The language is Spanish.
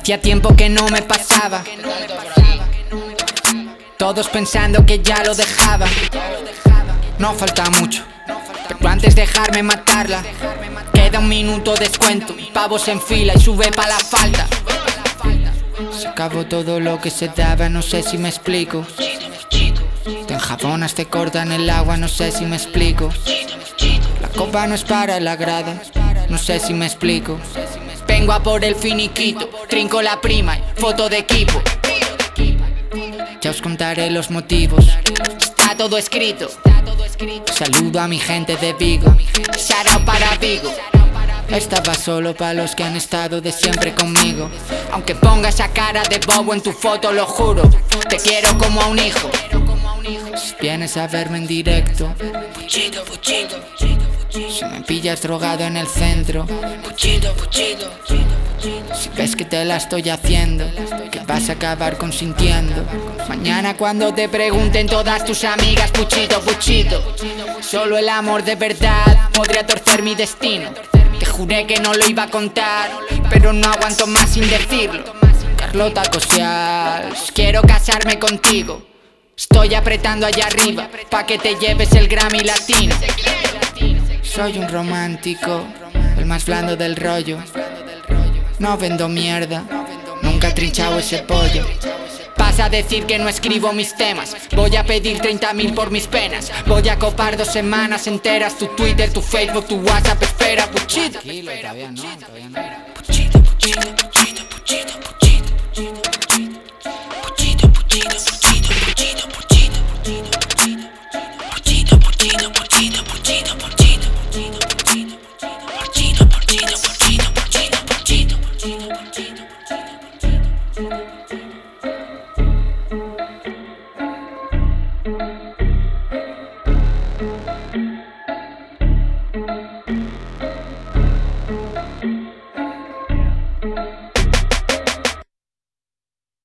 Hacía tiempo que no me pasaba. Todos pensando que ya lo dejaba. No falta mucho. Pero antes dejarme matarla, queda un minuto descuento. Pavos en fila y sube pa' la falta. Se acabó todo lo que se daba, no sé si me explico. Te enjabonas, te cortan el agua, no sé si me explico. La copa no es para la grada, no sé si me explico. Vengo a por el finiquito, trinco la prima y foto de equipo. Ya os contaré los motivos, está todo escrito. Saludo a mi gente de Vigo, shout para Vigo. Estaba solo para los que han estado de siempre conmigo. Aunque ponga esa cara de bobo en tu foto, lo juro, te quiero como a un hijo. Vienes a verme en directo, puchito, puchito. Si me pillas drogado en el centro, puchito, puchito. Si ves que te la estoy haciendo, que vas a acabar consintiendo. Mañana cuando te pregunten todas tus amigas, puchito, puchito. Solo el amor de verdad podría torcer mi destino. Te juré que no lo iba a contar, pero no aguanto más sin decirlo. Carlota Cosial, quiero casarme contigo. Estoy apretando allá arriba, pa' que te lleves el Grammy latino. Soy un romántico, el más blando del rollo. No vendo mierda, nunca he trinchado ese pollo. Vas a decir que no escribo mis temas. Voy a pedir 30 mil por mis penas. Voy a copar dos semanas enteras. Tu Twitter, tu Facebook, tu WhatsApp, espera, puchito. Puchito, puchito, puchito, puchito, puchito. Puchito, puchito, puchito, puchito, puchito. Puchito, puchito, puchito, puchito, puchito.